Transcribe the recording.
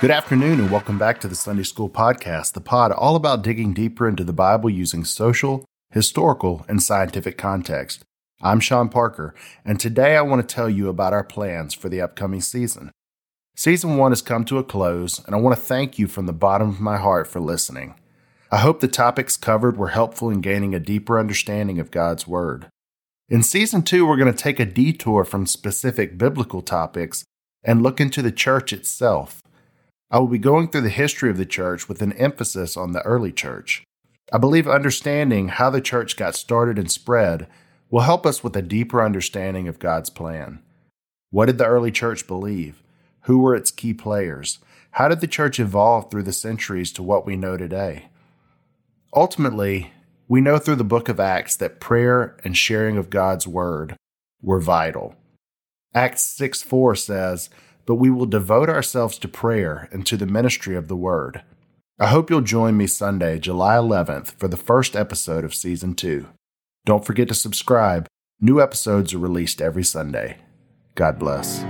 Good afternoon, and welcome back to the Sunday School Podcast, the pod all about digging deeper into the Bible using social, historical, and scientific context. I'm Sean Parker, and today I want to tell you about our plans for the upcoming season. Season one has come to a close, and I want to thank you from the bottom of my heart for listening. I hope the topics covered were helpful in gaining a deeper understanding of God's Word. In season two, we're going to take a detour from specific biblical topics and look into the church itself. I will be going through the history of the church with an emphasis on the early church. I believe understanding how the church got started and spread will help us with a deeper understanding of God's plan. What did the early church believe? Who were its key players? How did the church evolve through the centuries to what we know today? Ultimately, we know through the book of Acts that prayer and sharing of God's word were vital. Acts 6 4 says, but we will devote ourselves to prayer and to the ministry of the Word. I hope you'll join me Sunday, July 11th, for the first episode of Season 2. Don't forget to subscribe. New episodes are released every Sunday. God bless.